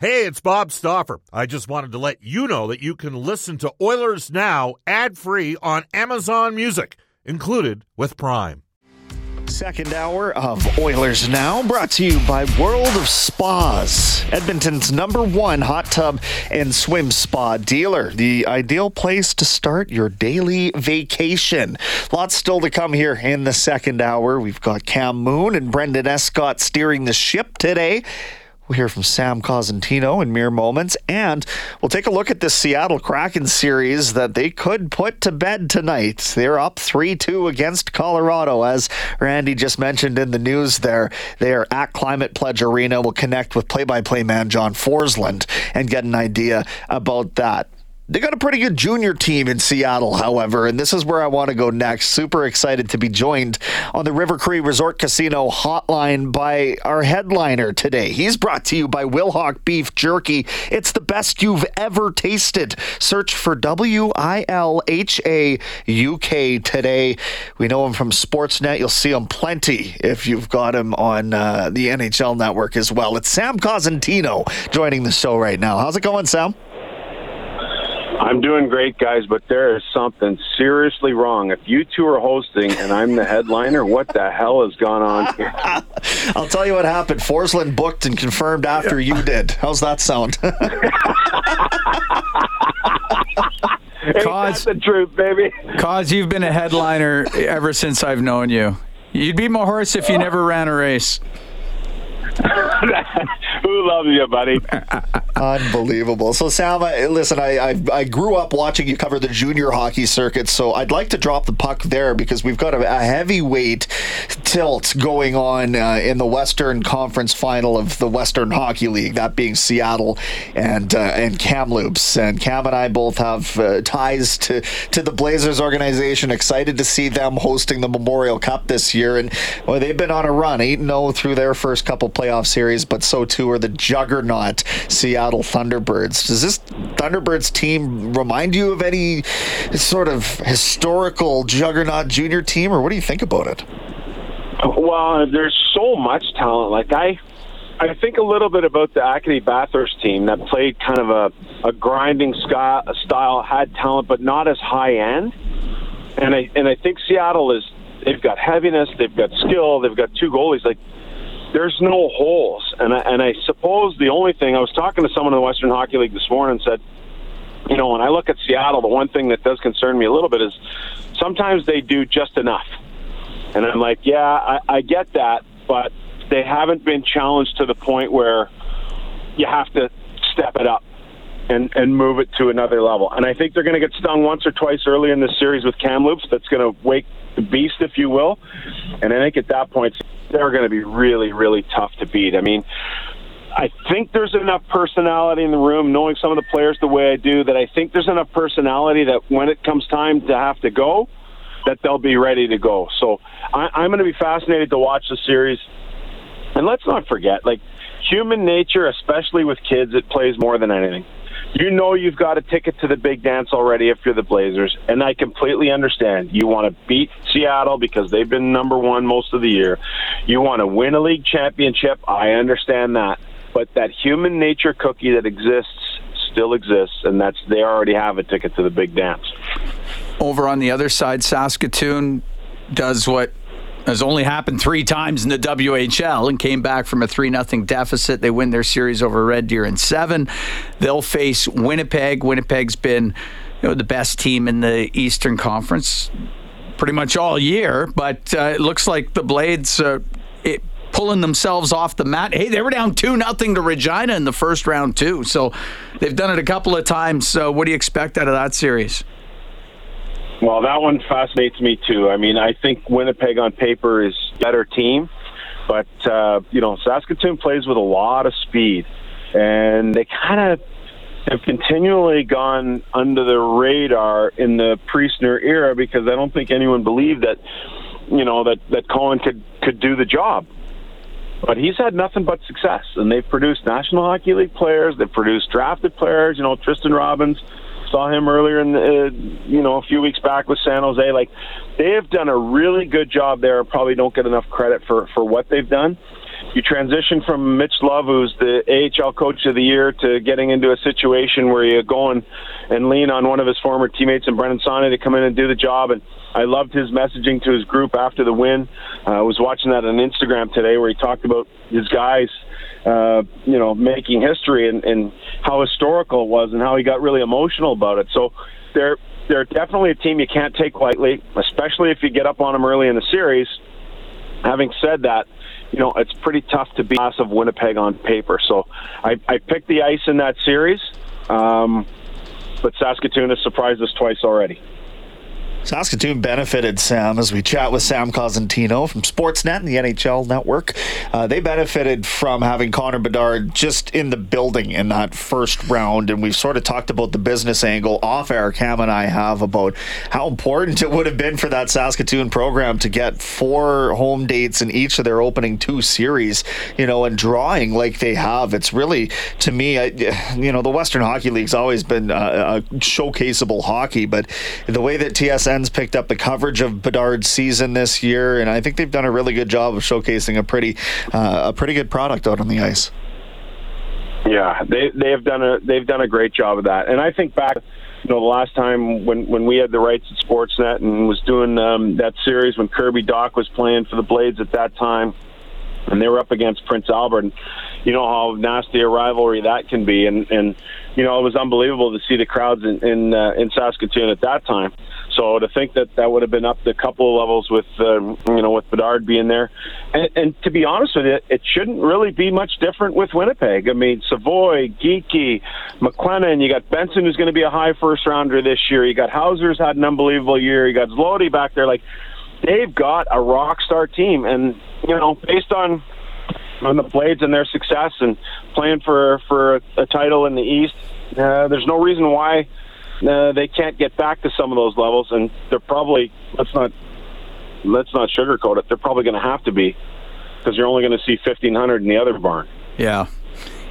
Hey, it's Bob Stauffer. I just wanted to let you know that you can listen to Oilers Now ad free on Amazon Music, included with Prime. Second hour of Oilers Now, brought to you by World of Spas, Edmonton's number one hot tub and swim spa dealer. The ideal place to start your daily vacation. Lots still to come here in the second hour. We've got Cam Moon and Brendan Escott steering the ship today. We'll hear from Sam Cosentino in mere moments, and we'll take a look at this Seattle Kraken series that they could put to bed tonight. They're up 3 2 against Colorado, as Randy just mentioned in the news there. They are at Climate Pledge Arena. We'll connect with play by play man John Forslund and get an idea about that. They got a pretty good junior team in Seattle, however, and this is where I want to go next. Super excited to be joined on the River Cree Resort Casino hotline by our headliner today. He's brought to you by Wilhauk Beef Jerky. It's the best you've ever tasted. Search for W I L H A U K today. We know him from Sportsnet. You'll see him plenty if you've got him on uh, the NHL network as well. It's Sam Cosentino joining the show right now. How's it going, Sam? I'm doing great, guys, but there is something seriously wrong. If you two are hosting and I'm the headliner, what the hell has gone on here? I'll tell you what happened. Forslund booked and confirmed after you did. How's that sound? Cause the truth, baby. Cause you've been a headliner ever since I've known you. You'd be my horse if you never ran a race. Who loves you, buddy? Unbelievable. So, Sam, listen, I, I, I grew up watching you cover the junior hockey circuit, so I'd like to drop the puck there because we've got a, a heavyweight tilt going on uh, in the Western Conference Final of the Western Hockey League, that being Seattle and uh, and Kamloops. And Cam and I both have uh, ties to to the Blazers organization. Excited to see them hosting the Memorial Cup this year, and well, they've been on a run, eight zero through their first couple playoff series, but so too are the juggernaut Seattle Thunderbirds. Does this Thunderbirds team remind you of any sort of historical juggernaut junior team, or what do you think about it? Well, there's so much talent. Like I, I think a little bit about the Acadie Bathurst team that played kind of a, a grinding style, had talent, but not as high end. And I and I think Seattle is they've got heaviness, they've got skill, they've got two goalies. Like there's no holes. And I, and I suppose the only thing I was talking to someone in the Western Hockey League this morning and said, you know, when I look at Seattle, the one thing that does concern me a little bit is sometimes they do just enough. And I'm like, yeah, I, I get that, but they haven't been challenged to the point where you have to step it up and and move it to another level. And I think they're going to get stung once or twice early in this series with Kamloops. That's going to wake the beast, if you will. And I think at that point, they're going to be really, really tough to beat. I mean, I think there's enough personality in the room, knowing some of the players the way I do, that I think there's enough personality that when it comes time to have to go, that they'll be ready to go. So I, I'm going to be fascinated to watch the series. And let's not forget, like human nature, especially with kids, it plays more than anything you know you've got a ticket to the big dance already if you're the Blazers, and I completely understand. You want to beat Seattle because they've been number one most of the year. You want to win a league championship. I understand that, but that human nature cookie that exists still exists, and that's they already have a ticket to the big dance. Over on the other side, Saskatoon does what has only happened three times in the WHL and came back from a 3 0 deficit. They win their series over Red Deer in seven. They'll face Winnipeg. Winnipeg's been you know, the best team in the Eastern Conference pretty much all year, but uh, it looks like the Blades. It, pulling themselves off the mat. Hey, they were down 2 nothing to Regina in the first round, too. So they've done it a couple of times. So, what do you expect out of that series? Well, that one fascinates me too. I mean, I think Winnipeg on paper is better team, but uh, you know, Saskatoon plays with a lot of speed, and they kind of have continually gone under the radar in the Priestner era because I don't think anyone believed that you know that that Cohen could could do the job. But he's had nothing but success, and they've produced National Hockey League players. They've produced drafted players. You know, Tristen Robins saw him earlier in, the, uh, you know, a few weeks back with San Jose. Like, they have done a really good job there. Probably don't get enough credit for for what they've done. you transition from Mitch Love, who's the AHL Coach of the Year, to getting into a situation where you go and, lean on one of his former teammates and Brennan Sonne to come in and do the job. And I loved his messaging to his group after the win. Uh, I was watching that on Instagram today where he talked about his guys, uh, you know, making history and, and how historical it was and how he got really emotional about it. So they're they're definitely a team you can't take lightly, especially if you get up on them early in the series. Having said that, you know, it's pretty tough to beat of Winnipeg on paper. So I, I picked the ice in that series, um, but Saskatoon has surprised us twice already. Saskatoon benefited, Sam, as we chat with Sam Cosentino from Sportsnet and the NHL Network. Uh, they benefited from having Connor Bedard just in the building in that first round. And we've sort of talked about the business angle off air, Cam and I have, about how important it would have been for that Saskatoon program to get four home dates in each of their opening two series, you know, and drawing like they have. It's really, to me, I, you know, the Western Hockey League's always been a showcaseable hockey, but the way that TSN picked up the coverage of Bedard's season this year, and I think they've done a really good job of showcasing a pretty uh, a pretty good product out on the ice. Yeah, they they have done a they've done a great job of that, and I think back you know, the last time when when we had the rights at Sportsnet and was doing um, that series when Kirby Dach was playing for the Blades at that time, and they were up against Prince Albert. And you know how nasty a rivalry that can be, and and you know it was unbelievable to see the crowds in in, uh, in Saskatoon at that time. So to think that that would have been up a couple of levels with um, you know with Bedard being there, and, and to be honest with you, it shouldn't really be much different with Winnipeg. I mean, Savoie, Geekie, McClennon, you got Benson who's going to be a high first rounder this year. You got Hauser's had an unbelievable year. You got Zloty back there. Like they've got a rock star team, and you know based on on the Blades and their success and playing for for a title in the East, uh, there's no reason why uh, they can't get back to some of those levels, and they're probably let's not let's not sugarcoat it. They're probably going to have to be because you're only going to see 1500 in the other barn. Yeah.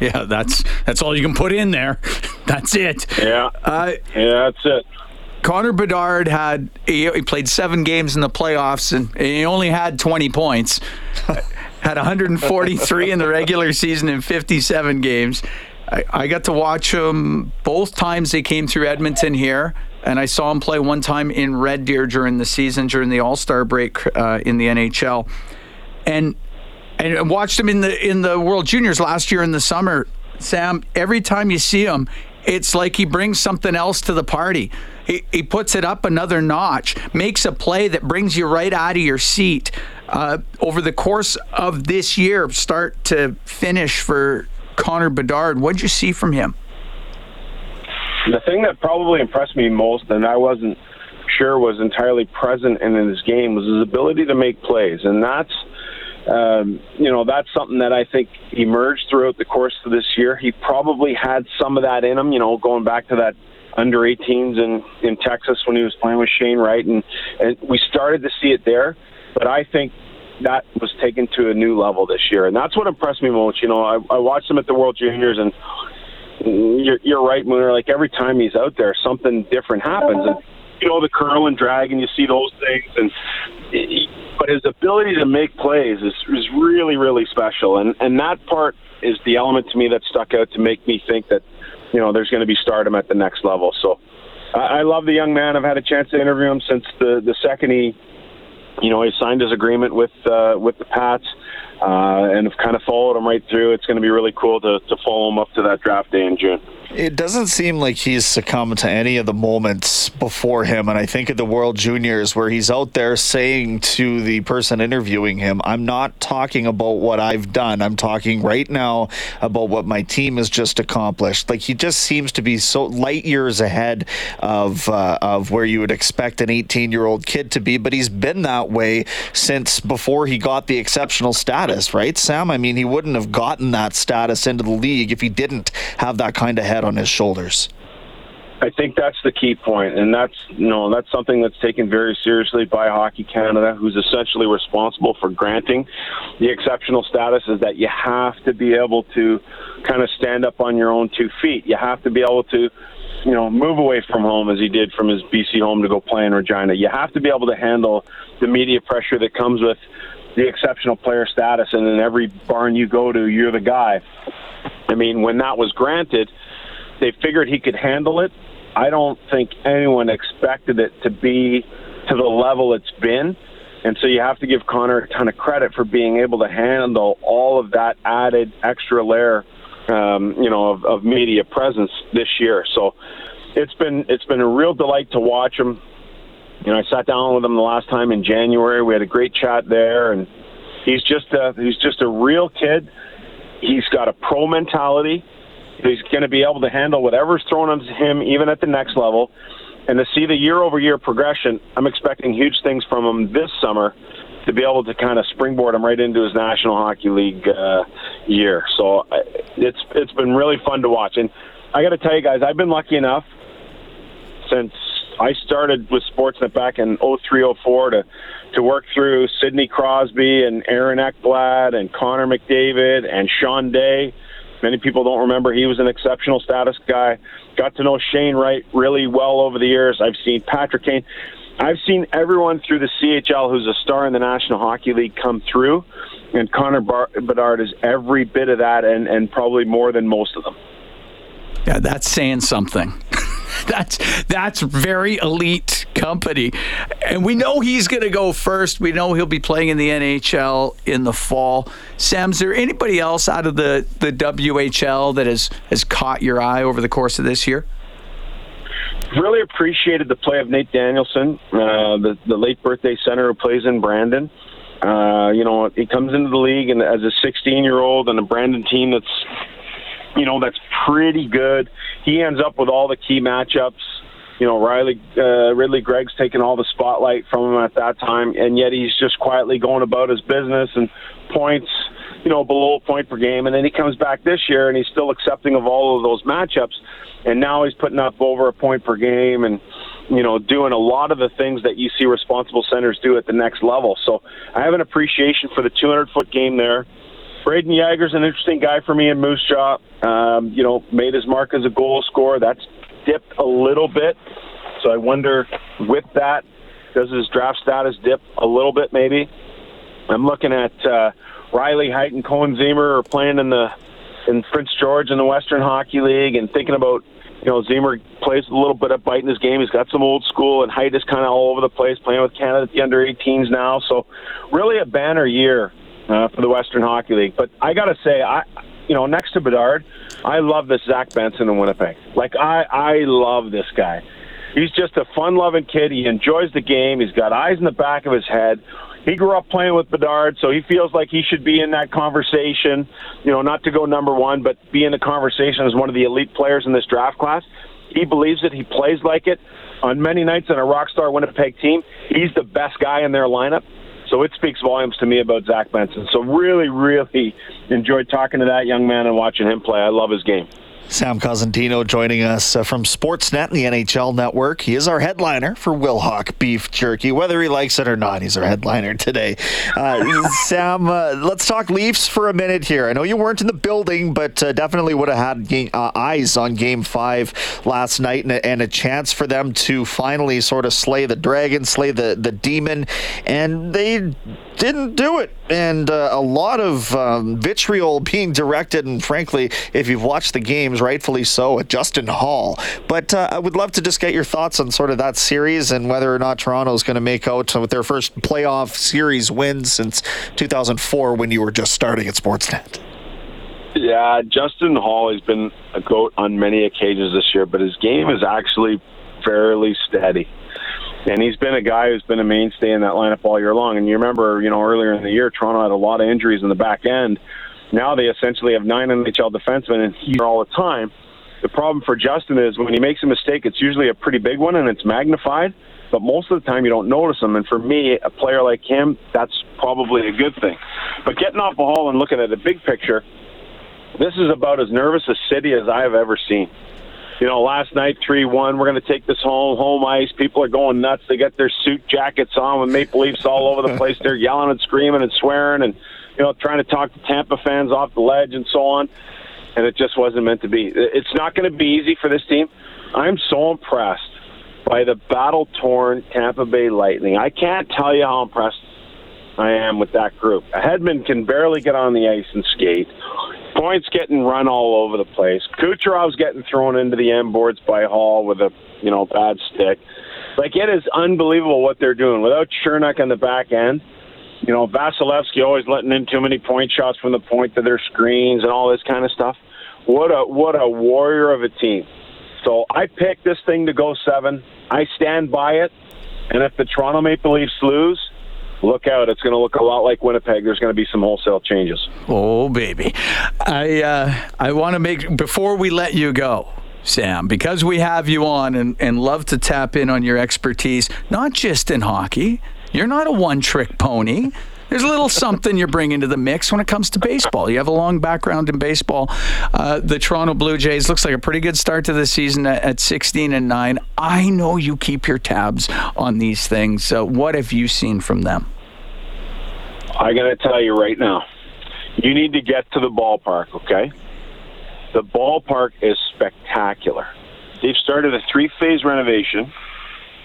Yeah, that's that's all you can put in there. that's it. Yeah. Uh, yeah, that's it. Connor Bedard had he, he, played seven games in the playoffs and he only had 20 points. had 143 in the regular season in 57 games. I, I got to watch them both times they came through Edmonton here, and I saw him play one time in Red Deer during the season, during the All Star break uh, in the NHL, and and watched him in the in the World Juniors last year in the summer. Sam, every time you see him, it's like he brings something else to the party. He, he puts it up another notch, makes a play that brings you right out of your seat. Uh, over the course of this year, start to finish for Connor Bedard. What did you see from him? The thing that probably impressed me most, and I wasn't sure was entirely present in his game, was his ability to make plays, and that's. Um, you know, that's something that I think emerged throughout the course of this year. He probably had some of that in him, you know, going back to that under 18s in, in Texas when he was playing with Shane Wright, and, and we started to see it there. But I think that was taken to a new level this year, and that's what impressed me most. You know, I, I watched him at the World Juniors, and you're, you're right, Mooner. Like every time he's out there, something different happens, and you know the curl and drag, and you see those things, and but his ability to make plays is is really really special, and and that part is the element to me that stuck out to make me think that you know there's going to be stardom at the next level. So. I love the young man. I've had a chance to interview him since the the second he you know, he signed his agreement with uh, with the Pats, uh, and have kind of followed him right through. It's going to be really cool to, to follow him up to that draft day in June. It doesn't seem like he's succumbed to any of the moments before him. And I think of the World Juniors where he's out there saying to the person interviewing him, I'm not talking about what I've done. I'm talking right now about what my team has just accomplished. Like he just seems to be so light years ahead of, uh, of where you would expect an 18 year old kid to be. But he's been that way since before he got the exceptional status, right, Sam? I mean, he wouldn't have gotten that status into the league if he didn't have that kind of head head on his shoulders. I think that's the key point, and that's you know that's something that's taken very seriously by Hockey Canada, who's essentially responsible for granting the exceptional status. Is that you have to be able to kind of stand up on your own two feet. You have to be able to, you know, move away from home as he did from his BC home to go play in Regina. You have to be able to handle the media pressure that comes with the exceptional player status, and in every barn you go to, you're the guy. I mean, when that was granted, they figured he could handle it. I don't think anyone expected it to be to the level it's been. And so you have to give Connor a ton of credit for being able to handle all of that added extra layer, um, you know, of, of media presence this year. So it's been it's been a real delight to watch him. You know, I sat down with him the last time in January. We had a great chat there, and he's just a he's just a real kid. He's got a pro mentality. He's going to be able to handle whatever's thrown at him, even at the next level. And to see the year over year progression, I'm expecting huge things from him this summer to be able to kind of springboard him right into his National Hockey League uh, year. So it's it's been really fun to watch. And I got to tell you guys, I've been lucky enough since I started with Sportsnet back in 0304 to to work through Sidney Crosby and Aaron Ekblad and Connor McDavid and Sean Day. Many people don't remember he was an exceptional status guy. Got to know Shane Wright really well over the years. I've seen Patrick Kane. I've seen everyone through the CHL who's a star in the National Hockey League come through, and Connor Bar- Bedard is every bit of that, and, and probably more than most of them. Yeah, that's saying something. that's that's very elite company, and we know he's going to go first. We know he'll be playing in the NHL in the fall. Sam, is there anybody else out of the the WHL that has has caught your eye over the course of this year? Really appreciated the play of Nate Danielson, uh, the the late birthday center who plays in Brandon. Uh, you know, he comes into the league and as a 16 year old and a Brandon team that's you know, that's pretty good. He ends up with all the key matchups. You know, Riley uh, Ridly Greig's taking all the spotlight from him at that time, and yet he's just quietly going about his business and points, you know, below a point per game. And then he comes back this year and he's still accepting of all of those matchups. And now he's putting up over a point per game and, you know, doing a lot of the things that you see responsible centers do at the next level. So I have an appreciation for the 200 foot game there. Brayden Yager's an interesting guy for me in Moose Jaw. Um, you know, made his mark as a goal scorer. That's dipped a little bit. So I wonder with that, does his draft status dip a little bit maybe? I'm looking at uh, Riley Heidt and Koehn Ziemmer are playing in the in Prince George in the Western Hockey League and thinking about you know, Ziemmer plays a little bit of bite in his game. He's got some old school, and Heidt is kind of all over the place, playing with Canada at the under 18s now. So, really a banner year uh, for the Western Hockey League. But I got to say, I you know, next to Bedard, I love this Zach Benson in Winnipeg. Like I I love this guy. He's just a fun-loving kid. He enjoys the game. He's got eyes in the back of his head. He grew up playing with Bedard, so he feels like he should be in that conversation. You know, not to go number one, but be in the conversation as one of the elite players in this draft class. He believes it. He plays like it. On many nights in a rock star Winnipeg team, he's the best guy in their lineup. So it speaks volumes to me about Zach Benson. So really, really enjoyed talking to that young man and watching him play. I love his game. Sam Cosentino joining us uh, from Sportsnet and the NHL Network. He is our headliner for Wilhauk Beef Jerky. Whether he likes it or not, he's our headliner today. Uh, Sam, uh, let's talk Leafs for a minute here. I know you weren't in the building, but uh, definitely would have had game, uh, eyes on Game 5 last night and, and, a chance for them to finally sort of slay the dragon, slay the, the demon, and they didn't do it. And uh, a lot of um, vitriol being directed, and frankly, if you've watched the games, rightfully so, at Justin Holl. But uh, I would love to just get your thoughts on sort of that series and whether or not Toronto is going to make out with their first playoff series win since 2004 when you were just starting at Sportsnet. Yeah, Justin Holl has been a goat on many occasions this year, but his game is actually fairly steady and he's been a guy who's been a mainstay in that lineup all year long. And you remember, you know, earlier in the year, Toronto had a lot of injuries in the back end. Now they essentially have nine NHL defensemen and he's all the time. The problem for Justin is when he makes a mistake, it's usually a pretty big one and it's magnified. But most of the time, you don't notice him. And for me, a player like him, that's probably a good thing. But getting off the Holl and looking at the big picture, this is about as nervous a city as I have ever seen you know, last night three one. We're going to take this home, home ice. People are going nuts. They got their suit jackets on with Maple Leafs all over the place. They're yelling and screaming and swearing and you know trying to talk to Tampa fans off the ledge and so on. And it just wasn't meant to be. It's not going to be easy for this team. I'm so impressed by the battle torn Tampa Bay Lightning. I can't tell you how impressed I am with that group. Hedman can barely get on the ice and skate. Points getting run all over the place. Kucherov's getting thrown into the end boards by Holl with a you know bad stick. Like it is unbelievable what they're doing without Cernak on the back end. You know, Vasilevskiy always letting in too many point shots from the point to their screens and all this kind of stuff. What a what a warrior of a team. So I picked this thing to go seven. I stand by it. And if the Toronto Maple Leafs lose, look out. It's going to look a lot like Winnipeg. There's going to be some wholesale changes. Oh, baby. I, uh, I want to make, before we let you go, Sam, because we have you on and, and love to tap in on your expertise, not just in hockey. You're not a one trick pony. There's a little something you're bringing to the mix when it comes to baseball. You have a long background in baseball. Uh, the Toronto Blue Jays looks like a pretty good start to the season at, at 16 and 9. I know you keep your tabs on these things. So what have you seen from them? I'm going to tell you right now. You need to get to the ballpark, okay? The ballpark is spectacular. They've started a three phase renovation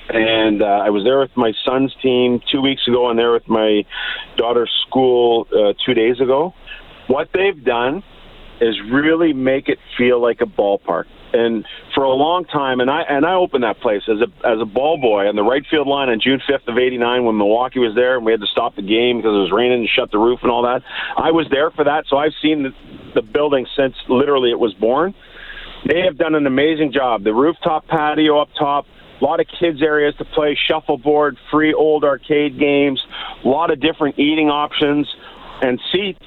and uh, I was there with my son's team two weeks ago, and there with my daughter's school uh, two days ago. What they've done is really make it feel like a ballpark. And for a long time, and I and I opened that place as a as a ball boy on the right field line on June 5th of '89 when Milwaukee was there, and we had to stop the game because it was raining and shut the roof and all that. I was there for that, so I've seen the, the building since literally it was born. They have done an amazing job. The rooftop patio up top, a lot of kids areas to play shuffleboard, free old arcade games, a lot of different eating options, and seats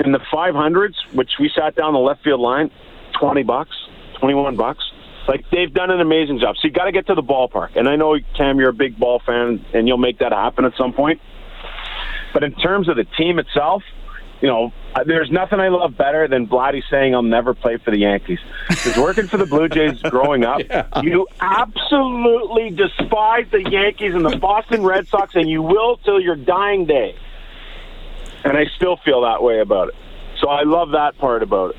in the 500s, which we sat down the left field line, 20 bucks, 21 bucks. Like they've done an amazing job. So you got to get to the ballpark. And I know Cam, you're a big ball fan, and you'll make that happen at some point. But in terms of the team itself, you know, there's nothing I love better than Vladdy saying I'll never play for the Yankees. Because working for the Blue Jays growing up, yeah. you absolutely despise the Yankees and the Boston Red Sox, and you will till your dying day. And I still feel that way about it. So I love that part about it.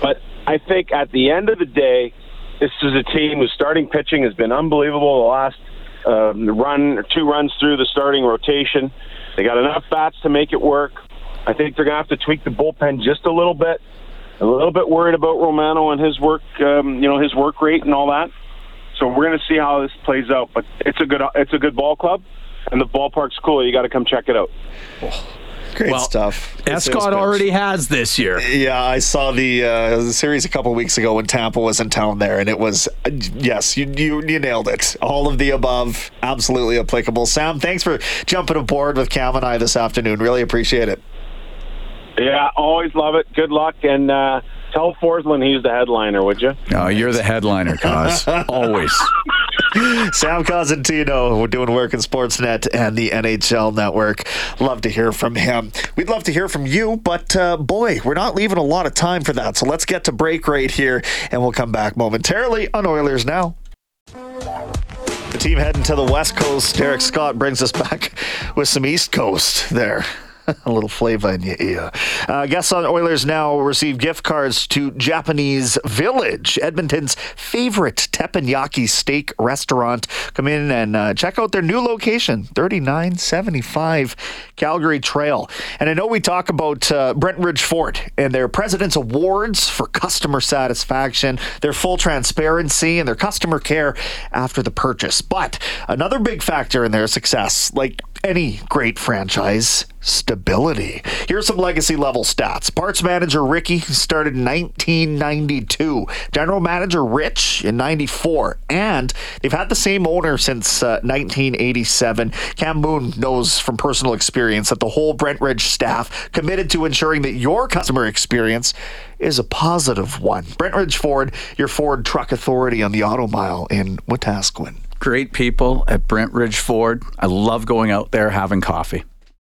But I think at the end of the day, this is a team whose starting pitching has been unbelievable the last um, run or two runs through the starting rotation. They got enough bats to make it work. I think they're going to have to tweak the bullpen just a little bit. A little bit worried about Romano and his work, um, you know, his work rate and all that. So we're going to see how this plays out. But it's a good, it's a good ball club, and the ballpark's cool. You got to come check it out. Great well, stuff. Escott already has this year. Yeah, I saw the, uh, the series a couple weeks ago when Tampa was in town there, and it was yes, you, you you nailed it. All of the above, absolutely applicable. Sam, thanks for jumping aboard with Cam and I this afternoon. Really appreciate it. Yeah, always love it. Good luck, and uh, tell Forslund he's the headliner, would you? No, you're the headliner, Cos. always. Sam Cosentino, we're doing work in Sportsnet and the NHL Network. Love to hear from him. We'd love to hear from you, but uh, boy, we're not leaving a lot of time for that. So let's get to break right here, and we'll come back momentarily on Oilers Now. The team heading to the West Coast. Derek Scott brings us back with some East Coast there. a little flavor in your ear. Uh, guests on Oilers Now receive gift cards to Japanese Village, Edmonton's favorite teppanyaki steak restaurant. Come in and uh, check out their new location, 3975 Calgary Trail. And I know we talk about uh, Brentridge Ford and their President's Awards for customer satisfaction, their full transparency, and their customer care after the purchase. But another big factor in their success, like any great franchise stability. Here's some legacy level stats. Parts manager Ricky started in 1992, general manager Rich in 94, and they've had the same owner since uh, 1987. Cam Moon knows from personal experience that the whole Brentridge staff committed to ensuring that your customer experience is a positive one. Brentridge Ford, your Ford truck authority on the Auto Mile in Wetaskiwin great people at Brentridge Ford. I love going out there having coffee.